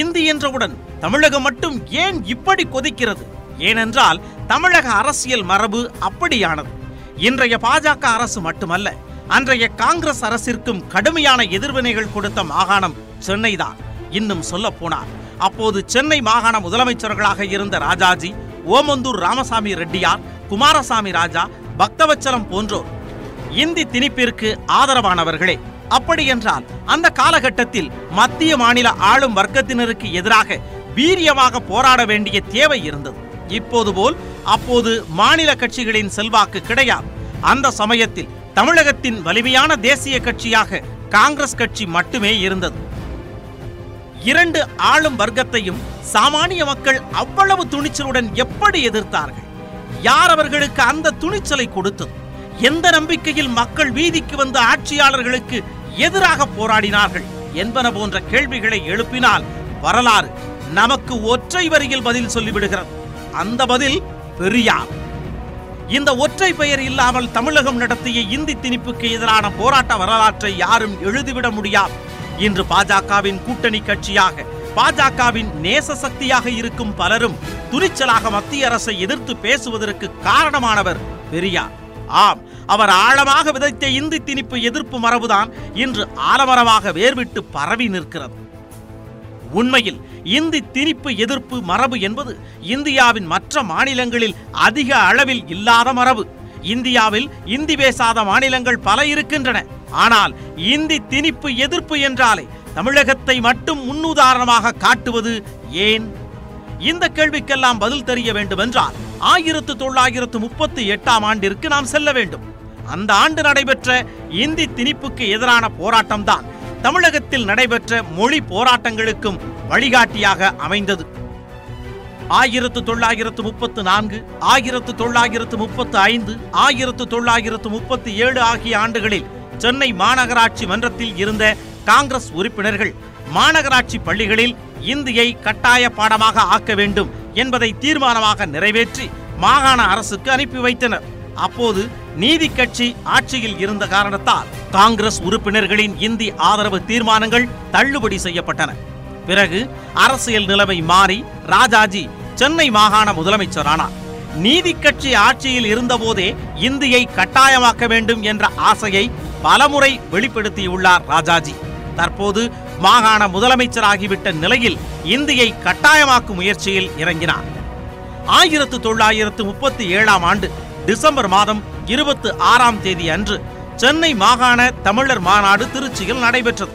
இந்தி என்றவுடன் தமிழகம் மட்டும் ஏன் இப்படி கொதிக்கிறது? ஏனென்றால் தமிழக அரசியல் மரபு அப்படியானது. இன்றைய பாஜக அரசு மட்டுமல்ல அன்றைய காங்கிரஸ் அரசிற்கும் கடுமையான எதிர்வினைகள் கொடுத்த மாகாணம் சென்னைதான் இன்னும் சொல்ல போனார் அப்போது சென்னை மாகாண முதலமைச்சர்களாக இருந்த ராஜாஜி ஓமந்தூர் ராமசாமி ரெட்டியார் குமாரசாமி ராஜா பக்தவச்சலம் போன்றோர் இந்தி திணிப்பிற்கு ஆதரவானவர்களே அப்படி என்றால் அந்த காலகட்டத்தில் மத்திய மாநில ஆளும் வர்க்கத்தினருக்கு எதிராக வீரியமாக போராட வேண்டிய தேவை இருந்தது. இப்போது போல் அப்போது மாநில கட்சிகளின் செல்வாக்கு கிடையாது. அந்த சமயத்தில் தமிழகத்தின் வலிமையான தேசிய கட்சியாக காங்கிரஸ் கட்சி மட்டுமே இருந்தது. இரண்டு ஆளும் வர்க்கத்தையும் சாமானிய மக்கள் அவ்வளவு துணிச்சலுடன் எப்படி எதிர்த்தார்கள்? யார் அவர்களுக்கு அந்த துணிச்சலை கொடுத்தது? எந்த நம்பிக்கையில் மக்கள் வீதிக்கு வந்த ஆட்சியாளர்களுக்கு எதிராக போராடினார்கள் என்பன போன்ற கேள்விகளை எழுப்பினால் வரலாறு நமக்கு ஒற்றை வரியில் பதில் சொல்லிவிடுகிறது. அந்த பதில் பெரியார். இந்த ஒற்றை பெயர் இல்லாமல் தமிழகம் நடத்திய இந்தி திணிப்புக்கு எதிரான போராட்ட வரலாற்றை யாரும் எழுதிவிட முடியாது. இன்று பாஜகவின் கூட்டணி கட்சியாக பாஜகவின் நேச சக்தியாக இருக்கும் பலரும் துணிச்சலாக மத்திய அரசை எதிர்த்து பேசுவதற்கு காரணமானவர் பெரியார். ஆம் அவர் ஆழமாக விதைத்த இந்தி திணிப்பு எதிர்ப்பு மரபுதான் இன்று ஆலமரமாக வேர்விட்டு பரவி நிற்கிறது. உண்மையில் இந்தி திணிப்பு எதிர்ப்பு மரபு என்பது இந்தியாவின் மற்ற மாநிலங்களில் அதிக அளவில் இல்லாத மரபு. இந்தியாவில் இந்தி பேசாத மாநிலங்கள் பல இருக்கின்றன. ஆனால் இந்தி திணிப்பு எதிர்ப்பு என்றாலே தமிழகத்தை மட்டும் முன்னுதாரணமாக காட்டுவது ஏன்? இந்த கேள்விக்கெல்லாம் பதில் தெரிய வேண்டுமென்றால் ஆயிரத்து தொள்ளாயிரத்து முப்பத்தி எட்டாம் ஆண்டிற்கு நாம் செல்ல வேண்டும். அந்த ஆண்டு நடைபெற்ற இந்தி திணிப்புக்கு எதிரான போராட்டம்தான் தமிழகத்தில் நடைபெற்ற மொழி போராட்டங்களுக்கும் வழிகாட்டியாக அமைந்தது. ஆயிரத்து தொள்ளாயிரத்து முப்பத்து நான்கு ஆயிரத்து தொள்ளாயிரத்து முப்பத்து ஐந்து ஆயிரத்து தொள்ளாயிரத்து முப்பத்தி ஏழு ஆகிய ஆண்டுகளில் சென்னை மாநகராட்சி மன்றத்தில் இருந்த காங்கிரஸ் உறுப்பினர்கள் மாநகராட்சி பள்ளிகளில் இந்தியை கட்டாய பாடமாக ஆக்க வேண்டும் என்பதை தீர்மானமாக நிறைவேற்றி மாகாண அரசுக்கு அனுப்பி வைத்தனர். அப்போது நீதி கட்சி ஆட்சியில் இருந்த காரணத்தால் காங்கிரஸ் உறுப்பினர்களின் இந்தி ஆதரவு தீர்மானங்கள் தள்ளுபடி செய்யப்பட்டன. பிறகு அரசியல் நிலைமை மாறி ராஜாஜி சென்னை மாகாண முதலமைச்சரானார். நீதி கட்சி ஆட்சியில் இருந்தபோதே இந்தியை கட்டாயமாக்க வேண்டும் என்ற ஆசையை பலமுறை வெளிப்படுத்தியுள்ளார் ராஜாஜி. தற்போது மாகாண முதலமைச்சராகிவிட்ட நிலையில் இந்தியை கட்டாயமாக்கும் முயற்சியில் இறங்கினார். ஆயிரத்து தொள்ளாயிரத்து முப்பத்தி ஏழாம் ஆண்டு டிசம்பர் மாதம் இருபத்து ஆறாம் தேதி அன்று சென்னை மாகாண தமிழர் மாநாடு திருச்சியில் நடைபெற்றது.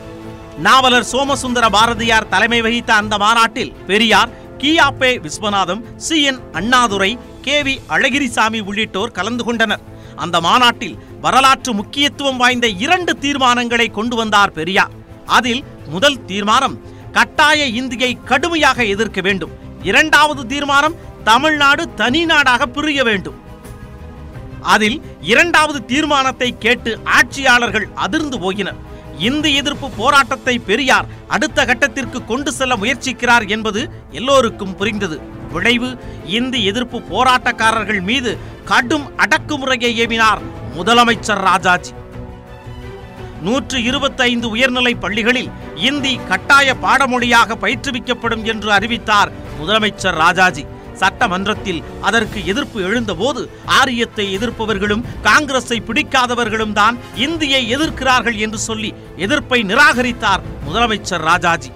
நாவலர் சோமசுந்தர பாரதியார் தலைமை வகித்த அந்த மாநாட்டில் Periyar கியாப்பே Viswanatham C. N. Annadurai K. V. Alagirisamy உள்ளிட்டோர் கலந்து கொண்டனர். அந்த மாநாட்டில் வரலாற்று முக்கியத்துவம் வாய்ந்த இரண்டு தீர்மானங்களை கொண்டு வந்தார் பெரியார். அதில் முதல் தீர்மானம் கட்டாய இந்தியை கடுமையாக எதிர்க்க வேண்டும். இரண்டாவது தீர்மானம் தமிழ்நாடு தனி நாடாக பிரிய வேண்டும். அதில் இரண்டாவது தீர்மானத்தை கேட்டு ஆட்சியாளர்கள் அதிர்ந்து போயினர் இந்தி எதிர்ப்பு போராட்டத்தை பெரியார் அடுத்த கட்டத்திற்கு கொண்டு செல்ல முயற்சிக்கிறார் என்பது எல்லோருக்கும் புரிந்தது. விளைவு இந்தி எதிர்ப்பு போராட்டக்காரர்கள் மீது கடும் அடக்குமுறையை ஏவினார் முதலமைச்சர் ராஜாஜி. நூற்று இருபத்தைந்து உயர்நிலை பள்ளிகளில் இந்தி கட்டாய பாடமொழியாக பயிற்றுவிக்கப்படும் என்று அறிவித்தார் முதலமைச்சர் ராஜாஜி. சட்டமன்றத்தில் அதற்கு எதிர்ப்பு எழுந்தபோது ஆரியத்தை எதிர்ப்பவர்களும் காங்கிரஸை பிடிக்காதவர்களும் தான் இந்தியை எதிர்க்கிறார்கள் என்று சொல்லி எதிர்ப்பை நிராகரித்தார் முதலமைச்சர் ராஜாஜி.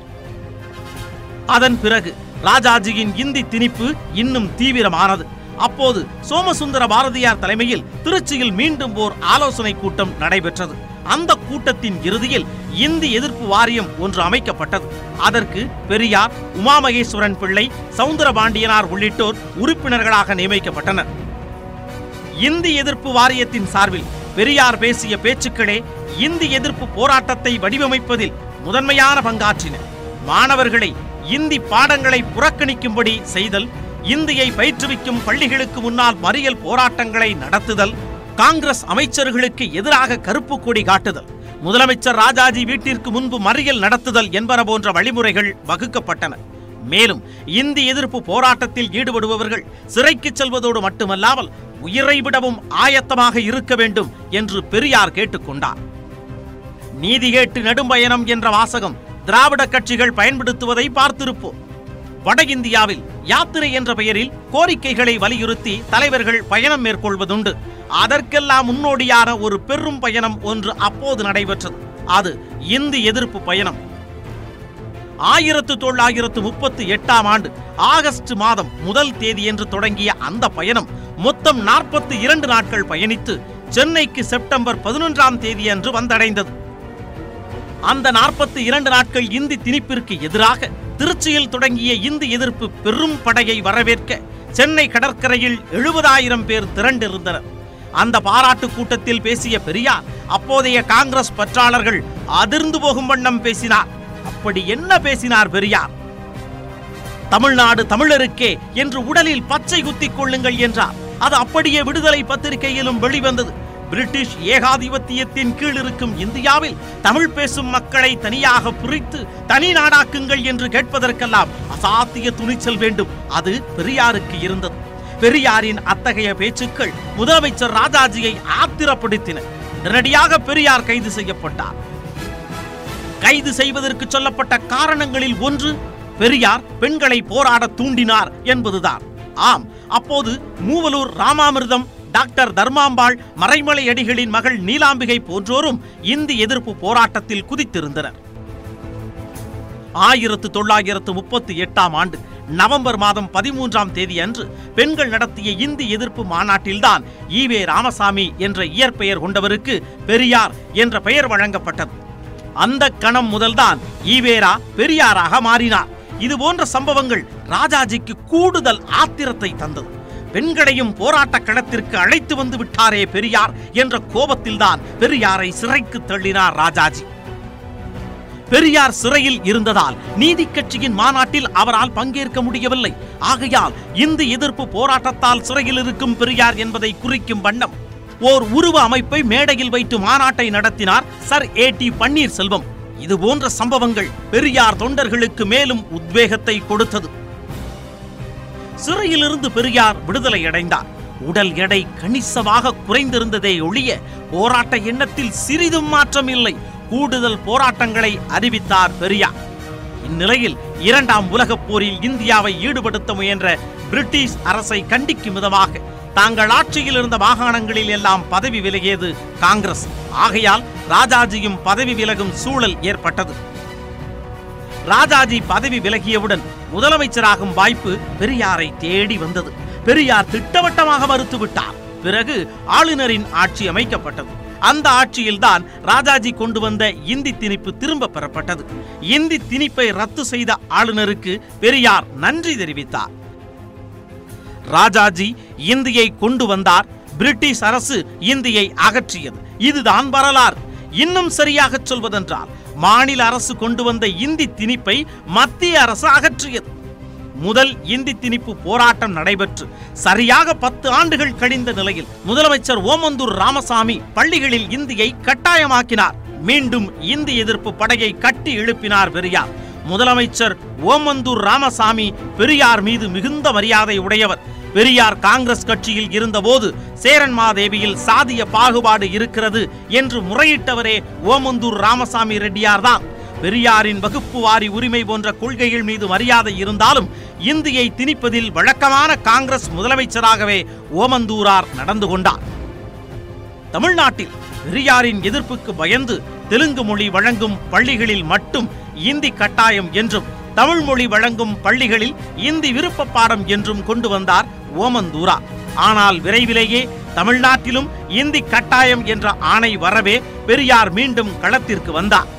அதன் பிறகு ராஜாஜியின் இந்தி திணிப்பு இன்னும் தீவிரமானது. அப்போது சோமசுந்தர பாரதியார் தலைமையில் திருச்சியில் மீண்டும் ஓர் ஆலோசனை கூட்டம் நடைபெற்றது. அந்த கூட்டத்தின் இறுதியில் இந்தி எதிர்ப்பு வாரியம் ஒன்று அமைக்கப்பட்டது. அதற்கு பெரியார் உமாமகேஸ்வரன் பிள்ளை சவுந்தரபாண்டியனார் உள்ளிட்டோர் உறுப்பினர்களாக நியமிக்கப்பட்டனர். இந்தி எதிர்ப்பு வாரியத்தின் சார்பில் பெரியார் பேசிய பேச்சுக்களே இந்தி எதிர்ப்பு போராட்டத்தை வடிவமைப்பதில் முதன்மையான பங்காற்றின. மாணவர்களை இந்தி பாடங்களை புறக்கணிக்கும்படி செய்தல் இந்தியை பயிற்றுவிக்கும் பள்ளிகளுக்கு முன்னால் மறியல் போராட்டங்களை நடத்துதல் காங்கிரஸ் அமைச்சர்களுக்கு எதிராக கருப்பு கொடி காட்டுதல். முதலமைச்சர் ராஜாஜி வீட்டிற்கு முன்பு மறியல் நடத்துதல் என்பன போன்ற வழிமுறைகள் வகுக்கப்பட்டன. மேலும் இந்தி எதிர்ப்பு போராட்டத்தில் ஈடுபடுபவர்கள் சிறைக்கு செல்வதோடு மட்டுமல்லாமல் உயிரை விடவும் ஆயத்தமாக இருக்க வேண்டும் என்று பெரியார் கேட்டுக்கொண்டார். நீதி கேட்டு நெடும்பயணம் என்ற வாசகம் திராவிட கட்சிகள் பயன்படுத்துவதை பார்த்திருப்போம். வட இந்தியாவில் யாத்திரை என்ற பெயரில் கோரிக்கைகளை வலியுறுத்தி தலைவர்கள் பயணம் மேற்கொள்வதுண்டு. அதற்கெல்லாம் முன்னோடியான ஒரு பெரும் பயணம் ஒன்று அப்போது நடைபெற்றது. அது இந்தி எதிர்ப்பு பயணம். ஆயிரத்து தொள்ளாயிரத்து முப்பத்தி எட்டாம் ஆண்டு ஆகஸ்ட் மாதம் முதல் தேதியன்று தொடங்கிய அந்த பயணம் மொத்தம் நாற்பத்தி இரண்டு நாட்கள் பயணித்து சென்னைக்கு செப்டம்பர் பதினொன்றாம் தேதியன்று வந்தடைந்தது. அந்த நாற்பத்தி இரண்டு நாட்கள் இந்தி திணிப்பிற்கு எதிராக திருச்சியில் தொடங்கிய இந்து எதிர்ப்பு பெரும் படையை வரவேற்க சென்னை கடற்கரையில் எழுபதாயிரம் பேர் திரண்டிருந்தனர். அந்த பாராட்டு கூட்டத்தில் பேசிய பெரியார் அப்போதைய காங்கிரஸ் பற்றாளர்கள் அதிர்ந்து போகும் வண்ணம் பேசினார். அப்படி என்ன பேசினார் பெரியார்? தமிழ்நாடு தமிழருக்கே என்று உடலில் பச்சை குத்திக் கொள்ளுங்கள் என்றார். அது அப்படியே விடுதலை பத்திரிகையிலும் வெளிவந்தது. பிரிட்டிஷ் ஏகாதிபத்தியத்தின் கீழ் இருக்கும் இந்தியாவில் தமிழ் பேசும் மக்களை தனியாக பிரித்து தனி நாடாக்குங்கள் என்று கேட்பதற்கெல்லாம் அசாத்திய துணிச்சல் வேண்டும். அது பெரியாருக்கு இருந்தது. பெரியாரின் அத்தகைய பேச்சுக்கள் முதலமைச்சர் ராஜாஜியை ஆத்திரப்படுத்தின. உடனடியாக பெரியார் கைது செய்யப்பட்டார். கைது செய்வதற்கு சொல்லப்பட்ட காரணங்களில் ஒன்று பெரியார் பெண்களை போராட தூண்டினார் என்பதுதான். ஆம் அப்போது மூவலூர் ராமாமிர்தம் டாக்டர் தர்மாம்பாள் மறைமலை அடிகளின் மகள் நீலாம்பிகை போன்றோரும் இந்தி எதிர்ப்பு போராட்டத்தில் குதித்திருந்தனர். ஆயிரத்து தொள்ளாயிரத்து முப்பத்தி எட்டாம் ஆண்டு நவம்பர் மாதம் பதிமூன்றாம் தேதி அன்று பெண்கள் நடத்திய இந்தி எதிர்ப்பு மாநாட்டில்தான் ஈவே ராமசாமி என்ற இயற்பெயர் கொண்டவருக்கு பெரியார் என்ற பெயர் வழங்கப்பட்டது. அந்த கணம் முதல்தான் ஈவேரா பெரியாராக மாறினார். இது போன்ற சம்பவங்கள் ராஜாஜிக்கு கூடுதல் ஆத்திரத்தை தந்தது. பெண்களையும் போராட்ட களத்திற்கு அழைத்து வந்து விட்டாரே பெரியார் என்ற கோபத்தில்தான் பெரியாரை சிறைக்கு தள்ளினார் ராஜாஜி. பெரியார் சிறையில் இருந்ததால் நீதி கட்சியின் மாநாட்டில் அவரால் பங்கேற்க முடியவில்லை. ஆகையால் இந்து எதிர்ப்பு போராட்டத்தால் சிறையில் இருக்கும் பெரியார் என்பதை குறிக்கும் வண்ணம் ஓர் உருவ அமைப்பை மேடையில் வைத்து மாநாட்டை நடத்தினார் சர் ஏ டி பன்னீர்செல்வம். இது போன்ற சம்பவங்கள் பெரியார் தொண்டர்களுக்கு மேலும் உத்வேகத்தை கொடுத்தது. சிறையிலிருந்து பெரியார் விடுதலை அடைந்தார். உடல் எடை கணிசமாக குறைந்திருந்ததே ஒழிய போராட்ட எண்ணத்தில் சிறிதும் மாற்றம் இல்லை கூடுதல் போராட்டங்களை அறிவித்தார் பெரியார். இந்நிலையில் இரண்டாம் உலகப் போரில் இந்தியாவை ஈடுபடுத்த முயன்ற பிரிட்டிஷ் அரசை கண்டிக்கும் விதமாக தாங்கள் ஆட்சியில் இருந்த மாகாணங்களில் எல்லாம் பதவி விலகியது காங்கிரஸ். ஆகையால் ராஜாஜியும் பதவி விலகும் சூழல் ஏற்பட்டது. ராஜாஜி பதவி விலகியவுடன் முதலமைச்சராகும் வாய்ப்பு பெரியாரை தேடி வந்தது. பெரியார் திட்டவட்டமாக மறுத்துவிட்டார் பிறகு ஆளுநரின் ஆட்சி அமைக்கப்பட்டது. அந்த ஆட்சியில்தான் ராஜாஜி கொண்டு வந்த இந்தி திணிப்பு திரும்ப பெறப்பட்டது. இந்தி திணிப்பை ரத்து செய்த ஆளுநருக்கு பெரியார் நன்றி தெரிவித்தார். ராஜாஜி இந்தியை கொண்டு வந்தார். பிரிட்டிஷ் அரசு இந்தியை அகற்றியது. இதுதான் வரலாறு. இன்னும் சரியாக சொல்வதென்றால் மாநில அரசு கொண்டு வந்த இந்தி திணிப்பை மத்திய அரசு அகற்றியது. முதல் இந்தி திணிப்பு போராட்டம் நடைபெற்று சரியாக பத்து ஆண்டுகள் கழிந்த நிலையில் முதலமைச்சர் ஓமந்தூர் ராமசாமி பள்ளிகளில் இந்தியை கட்டாயமாக்கினார். மீண்டும் இந்தி எதிர்ப்பு படையை கட்டி எழுப்பினார் பெரியார். முதலமைச்சர் ஓமந்தூர் ராமசாமி பெரியார் மீது மிகுந்த மரியாதை உடையவர். பெரியார் காங்கிரஸ் கட்சியில் இருந்தபோது சேரன்மாதேவியில் சாதிய பாகுபாடு இருக்கிறது என்று முறையிட்டவரே ஓமந்தூர் ராமசாமி ரெட்டியார்தான் பெரியாரின் வகுப்பு வாரி உரிமை போன்ற கொள்கைகள் மீது மரியாதை இருந்தாலும் இந்தியை திணிப்பதில் வழக்கமான காங்கிரஸ் முதலமைச்சராகவே ஓமந்தூரார் நடந்து கொண்டார். தமிழ்நாட்டில் பெரியாரின் எதிர்ப்புக்கு பயந்து தெலுங்கு மொழி வழங்கும் பள்ளிகளில் மட்டும் இந்தி கட்டாயம் என்றும் தமிழ் மொழி வழங்கும் பள்ளிகளில் இந்தி விருப்ப பாடம் என்றும் கொண்டு வந்தார் ஓமந்தூரா. ஆனால் விரைவிலேயே தமிழ்நாட்டிலும் இந்தி கட்டாயம் என்ற ஆணை வரவே பெரியார் மீண்டும் களத்திற்கு வந்தார்.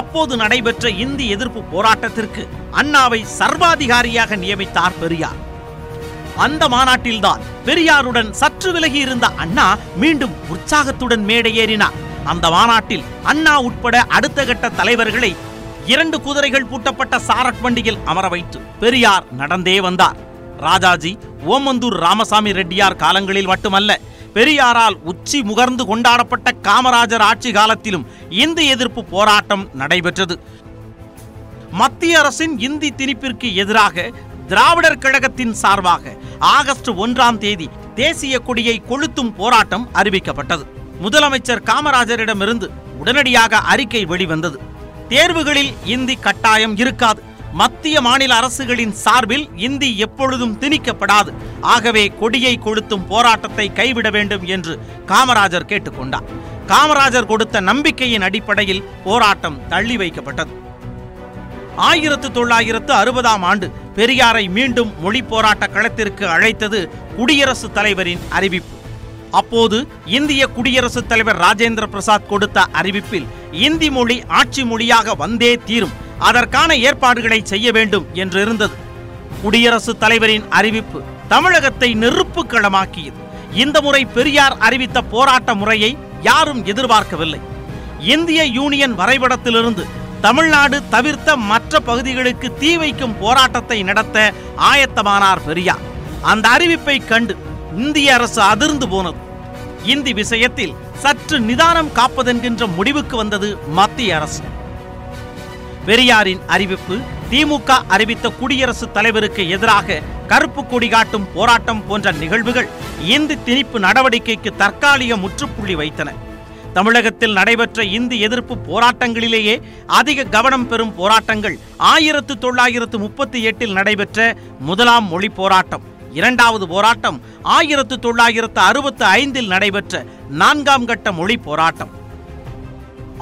அப்போது நடைபெற்ற இந்தி எதிர்ப்பு போராட்டத்திற்கு அண்ணாவை சர்வாதிகாரியாக நியமித்தார் பெரியார். அந்த மாநாட்டில்தான் பெரியாருடன் சற்று விலகி இருந்த அண்ணா மீண்டும் உற்சாகத்துடன் மேடையேறினார் அந்த மாநாட்டில் அண்ணா உட்பட அடுத்த கட்ட தலைவர்களை இரண்டு குதிரைகள் பூட்டப்பட்ட சாரட் வண்டியில் அமர வைத்து பெரியார் நடந்தே வந்தார். ராஜாஜி ஓமந்தூர் ராமசாமி ரெட்டியார் காலங்களில் மட்டுமல்ல பெரியாரால் உச்சி முகர்ந்து கொண்டாடப்பட்ட காமராஜர் ஆட்சி காலத்திலும் இந்தி எதிர்ப்பு போராட்டம் நடைபெற்றது. மத்திய அரசின் இந்தி திணிப்பிற்கு எதிராக திராவிடர் கழகத்தின் சார்பாக ஆகஸ்ட் ஒன்றாம் தேதி தேசிய கொடியை கொளுத்தும் போராட்டம் அறிவிக்கப்பட்டது. முதலமைச்சர் காமராஜரிடமிருந்து உடனடியாக அறிக்கை வெளிவந்தது. தேர்வுகளில் இந்தி கட்டாயம் இருக்காது. மத்திய மாநில அரசுகளின் சார்பில் இந்தி எப்பொழுதும் திணிக்கப்படாது. ஆகவே கொடியை கொளுத்தும் போராட்டத்தை கைவிட வேண்டும் என்று காமராஜர் கேட்டுக்கொண்டார். காமராஜர் கொடுத்த நம்பிக்கையின் அடிப்படையில் போராட்டம் தள்ளி வைக்கப்பட்டது. ஆயிரத்து தொள்ளாயிரத்து அறுபதாம் ஆண்டு பெரியாரை மீண்டும் மொழி போராட்ட களத்திற்கு அழைத்தது குடியரசுத் தலைவரின் அறிவிப்பு. அப்போது இந்திய குடியரசுத் தலைவர் ராஜேந்திர பிரசாத் கொடுத்த அறிவிப்பில் இந்தி மொழி ஆட்சி மொழியாக வந்தே தீரும். அதற்கான ஏற்பாடுகளை செய்ய வேண்டும் என்றிருந்தது. குடியரசுத் தலைவரின் அறிவிப்பு தமிழகத்தை நெருப்புக்களமாக்கியது இந்த முறை பெரியார் அறிவித்த போராட்ட முறையை யாரும் எதிர்பார்க்கவில்லை. இந்திய யூனியன் வரைபடத்திலிருந்து தமிழ்நாடு தவிர்த்த மற்ற பகுதிகளுக்கு தீ வைக்கும் போராட்டத்தை நடத்த ஆயத்தமானார் பெரியார். அந்த அறிவிப்பை கண்டு இந்திய அரசு அதிர்ந்து போனது. இந்தி விஷயத்தில் சற்று நிதானம் காப்பதென்கின்ற முடிவுக்கு வந்தது மத்திய அரசு. பெரியாரின் அறிவிப்பு திமுக அறிவித்த குடியரசுத் தலைவருக்கு எதிராக கருப்பு கொடி காட்டும் போராட்டம் போன்ற நிகழ்வுகள் இந்தி திணிப்பு நடவடிக்கைக்கு தற்காலிக முற்றுப்புள்ளி வைத்தன. தமிழகத்தில் நடைபெற்ற இந்தி எதிர்ப்பு போராட்டங்களிலேயே அதிக கவனம் பெறும் போராட்டங்கள் ஆயிரத்து தொள்ளாயிரத்து முப்பத்தி எட்டில் நடைபெற்ற முதலாம் மொழி போராட்டம். இரண்டாவது போராட்டம் ஆயிரத்து தொள்ளாயிரத்து அறுபத்து ஐந்தில் நடைபெற்ற நான்காம் கட்ட மொழி போராட்டம்.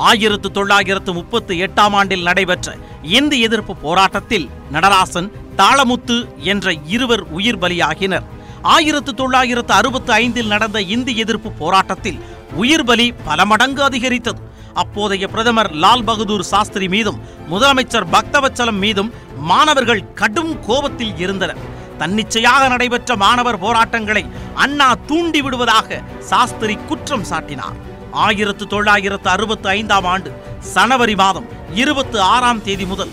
ஆயிரத்து தொள்ளாயிரத்து முப்பத்து எட்டாம் ஆண்டில் நடைபெற்ற இந்தி எதிர்ப்பு போராட்டத்தில் நடராசன் தாளமுத்து என்ற இருவர் உயிர் பலியாகினர். ஆயிரத்து தொள்ளாயிரத்து அறுபத்து ஐந்தில் நடந்த இந்தி எதிர்ப்பு போராட்டத்தில் உயிர் பலி பல மடங்கு அதிகரித்தது. அப்போதைய பிரதமர் லால் பகதூர் சாஸ்திரி மீதும் முதலமைச்சர் பக்தவச்சலம் மீதும் மாணவர்கள் கடும் கோபத்தில் இருந்தனர். தன்னிச்சையாக நடைபெற்ற மாணவர் போராட்டங்களை அண்ணா தூண்டி விடுவதாக சாஸ்திரி குற்றம் சாட்டினார். ஆயிரத்து தொள்ளாயிரத்து அறுபத்து ஐந்தாம் ஆண்டு சனவரி மாதம் இருபத்தி ஆறாம் தேதி முதல்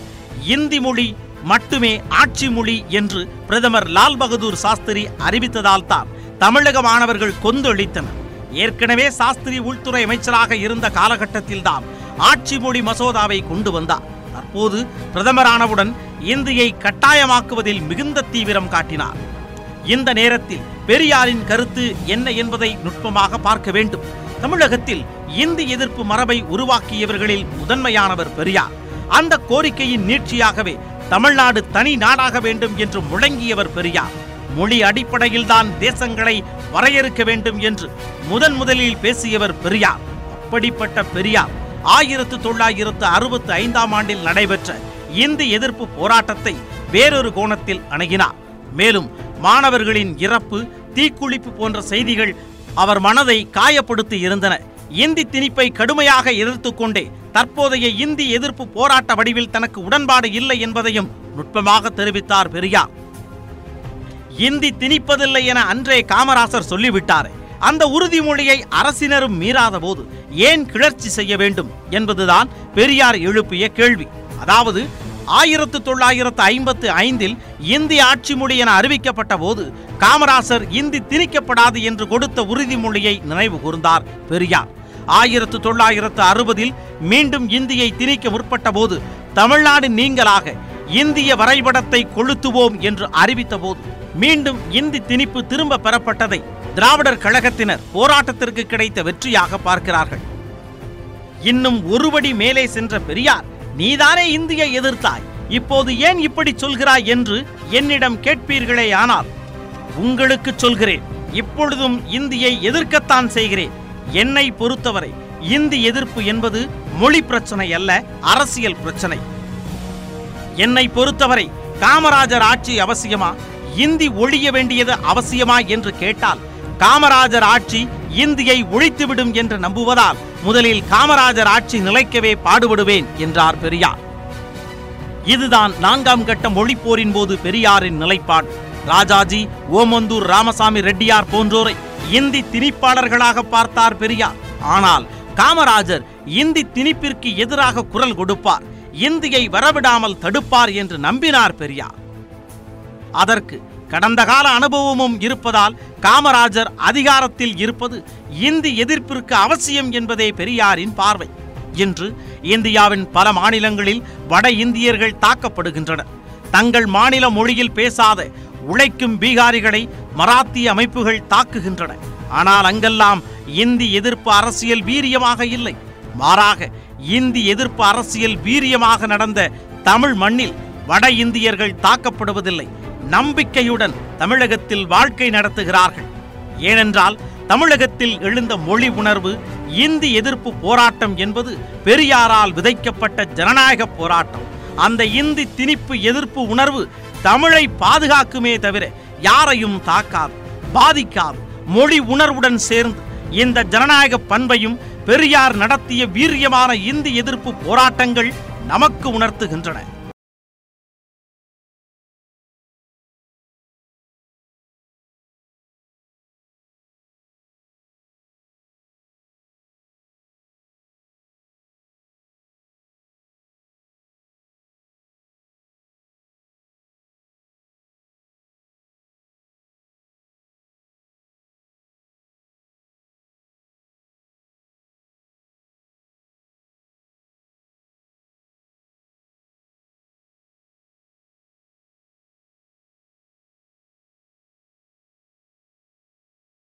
இந்தி மொழி மட்டுமே ஆட்சி மொழி என்று பிரதமர் லால் பகதூர் சாஸ்திரி அறிவித்ததால் தான் தமிழக மாணவர்கள் கொந்தளித்தனர். ஏற்கனவே சாஸ்திரி உள்துறை அமைச்சராக இருந்த காலகட்டத்தில்தான் ஆட்சி மொழி மசோதாவை கொண்டு வந்தார். தற்போது பிரதமரானவுடன் இந்தியை கட்டாயமாக்குவதில் மிகுந்த தீவிரம் காட்டினார். இந்த நேரத்தில் பெரியாரின் கருத்து என்ன என்பதை நுட்பமாக பார்க்க வேண்டும். தமிழகத்தில் இந்தி எதிர்ப்பு மரபை உருவாக்கியவர்களில் முதன்மையானவர் பெரியார். அந்த கோரிக்கையின் நீட்சியாகவே தமிழ்நாடு தனி நாடாக வேண்டும் என்று முழங்கியவர் பெரியார். மொழி அடிப்படையில்தான் தேசங்களை வரையறுக்க வேண்டும் என்று முதன் முதலில் பேசியவர் பெரியார். அப்படிப்பட்ட பெரியார் ஆயிரத்து தொள்ளாயிரத்து அறுபத்து ஐந்தாம் ஆண்டில் நடைபெற்ற இந்தி எதிர்ப்பு போராட்டத்தை வேறொரு கோணத்தில் அணுகினார். மேலும் மாணவர்களின் இறப்பு தீக்குளிப்பு போன்ற செய்திகள் அவர் மனதை காயப்படுத்தி இருந்தன. இந்தி திணிப்பை கடுமையாக எதிர்த்து கொண்டே தற்போதைய இந்தி எதிர்ப்பு போராட்ட வடிவில் தனக்கு உடன்பாடு இல்லை என்பதையும் நுட்பமாக தெரிவித்தார் பெரியார். இந்தி திணிப்பதில்லை என அன்றே காமராசர் சொல்லிவிட்டார். அந்த உறுதிமொழியை அரசினரும் மீறாத போது ஏன் கிளர்ச்சி செய்ய வேண்டும் என்பதுதான் பெரியார் எழுப்பிய கேள்வி. அதாவது ஆயிரத்து தொள்ளாயிரத்து ஐம்பத்து ஐந்தில் இந்தி ஆட்சி மொழி என அறிவிக்கப்பட்ட போது காமராசர் இந்தி திணிக்கப்படாது என்று கொடுத்த உறுதிமொழியை நினைவு கூர்ந்தார் பெரியார். ஆயிரத்து தொள்ளாயிரத்து அறுபதில் மீண்டும் இந்தியை திணிக்க முற்பட்ட போது தமிழ்நாடு நீங்களாக இந்திய வரைபடத்தை கொளுத்துவோம் என்று அறிவித்த போது மீண்டும் இந்தி திணிப்பு திரும்ப பெறப்பட்டதை திராவிடர் கழகத்தினர் போராட்டத்திற்கு கிடைத்த வெற்றியாக பார்க்கிறார்கள். இன்னும் ஒருபடி மேலே சென்ற பெரியார் நீதானே இந்தியை எதிர்த்தாய். இப்போது ஏன் இப்படி சொல்கிறாய் என்று என்னிடம் கேட்பீர்களே ஆனால் உங்களுக்கு சொல்கிறேன் இப்பொழுதும் இந்தியை எதிர்க்கத்தான் செய்கிறேன். என்னை பொறுத்தவரை இந்தி எதிர்ப்பு என்பது மொழி பிரச்சனை அல்ல அரசியல் பிரச்சனை. என்னை பொறுத்தவரை காமராஜர் ஆட்சி அவசியமா? இந்தி ஒழிய வேண்டியது அவசியமா என்று கேட்டால் காமராஜர் ஆட்சி இந்தியை ஒழித்துவிடும் என்று நம்புவதால் முதலில் காமராஜர் ஆட்சி நிலைக்கவே பாடுபடுவேன் என்றார் பெரியார். இதுதான் நான்காம் கட்ட மொழிப்போரின் போது பெரியாரின் நிலைப்பாடு. ராஜாஜி ஓமந்தூர் ராமசாமி ரெட்டியார் போன்றோரை இந்தி திணிப்பாளர்களாக பார்த்தார் பெரியார். ஆனால் காமராஜர் இந்தி திணிப்பிற்கு எதிராக குரல் கொடுப்பார். இந்தியை வரவிடாமல் தடுப்பார் என்று நம்பினார் பெரியார். அதற்கு கடந்த கால அனுபவமும் இருப்பதால் காமராஜர் அதிகாரத்தில் இருப்பது இந்தி எதிர்ப்பிற்கு அவசியம் என்பதே பெரியாரின் பார்வை. இன்று இந்தியாவின் பல மாநிலங்களில் வட இந்தியர்கள் தாக்கப்படுகின்றனர். தங்கள் மாநில மொழியில் பேசாத உழைக்கும் பீகாரிகளை மராத்திய அமைப்புகள் தாக்குகின்றன. ஆனால் அங்கெல்லாம் இந்தி எதிர்ப்பு அரசியல் வீரியமாக இல்லை. மாறாக இந்தி எதிர்ப்பு அரசியல் வீரியமாக நடந்த தமிழ் மண்ணில் வட இந்தியர்கள் தாக்கப்படுவதில்லை. நம்பிக்கையுடன் தமிழகத்தில் வாழ்க்கை நடத்துகிறார்கள். ஏனென்றால் தமிழகத்தில் எழுந்த மொழி உணர்வு இந்தி எதிர்ப்பு போராட்டம் என்பது பெரியாரால் விதைக்கப்பட்ட ஜனநாயக போராட்டம். அந்த இந்தி திணிப்பு எதிர்ப்பு உணர்வு தமிழை பாதுகாக்குமே தவிர யாரையும் தாக்காது பாதிக்காது. மொழி உணர்வுடன் சேர்ந்து இந்த ஜனநாயக பண்பையும் பெரியார் நடத்திய வீரியமான இந்தி எதிர்ப்பு போராட்டங்கள் நமக்கு உணர்த்துகின்றன.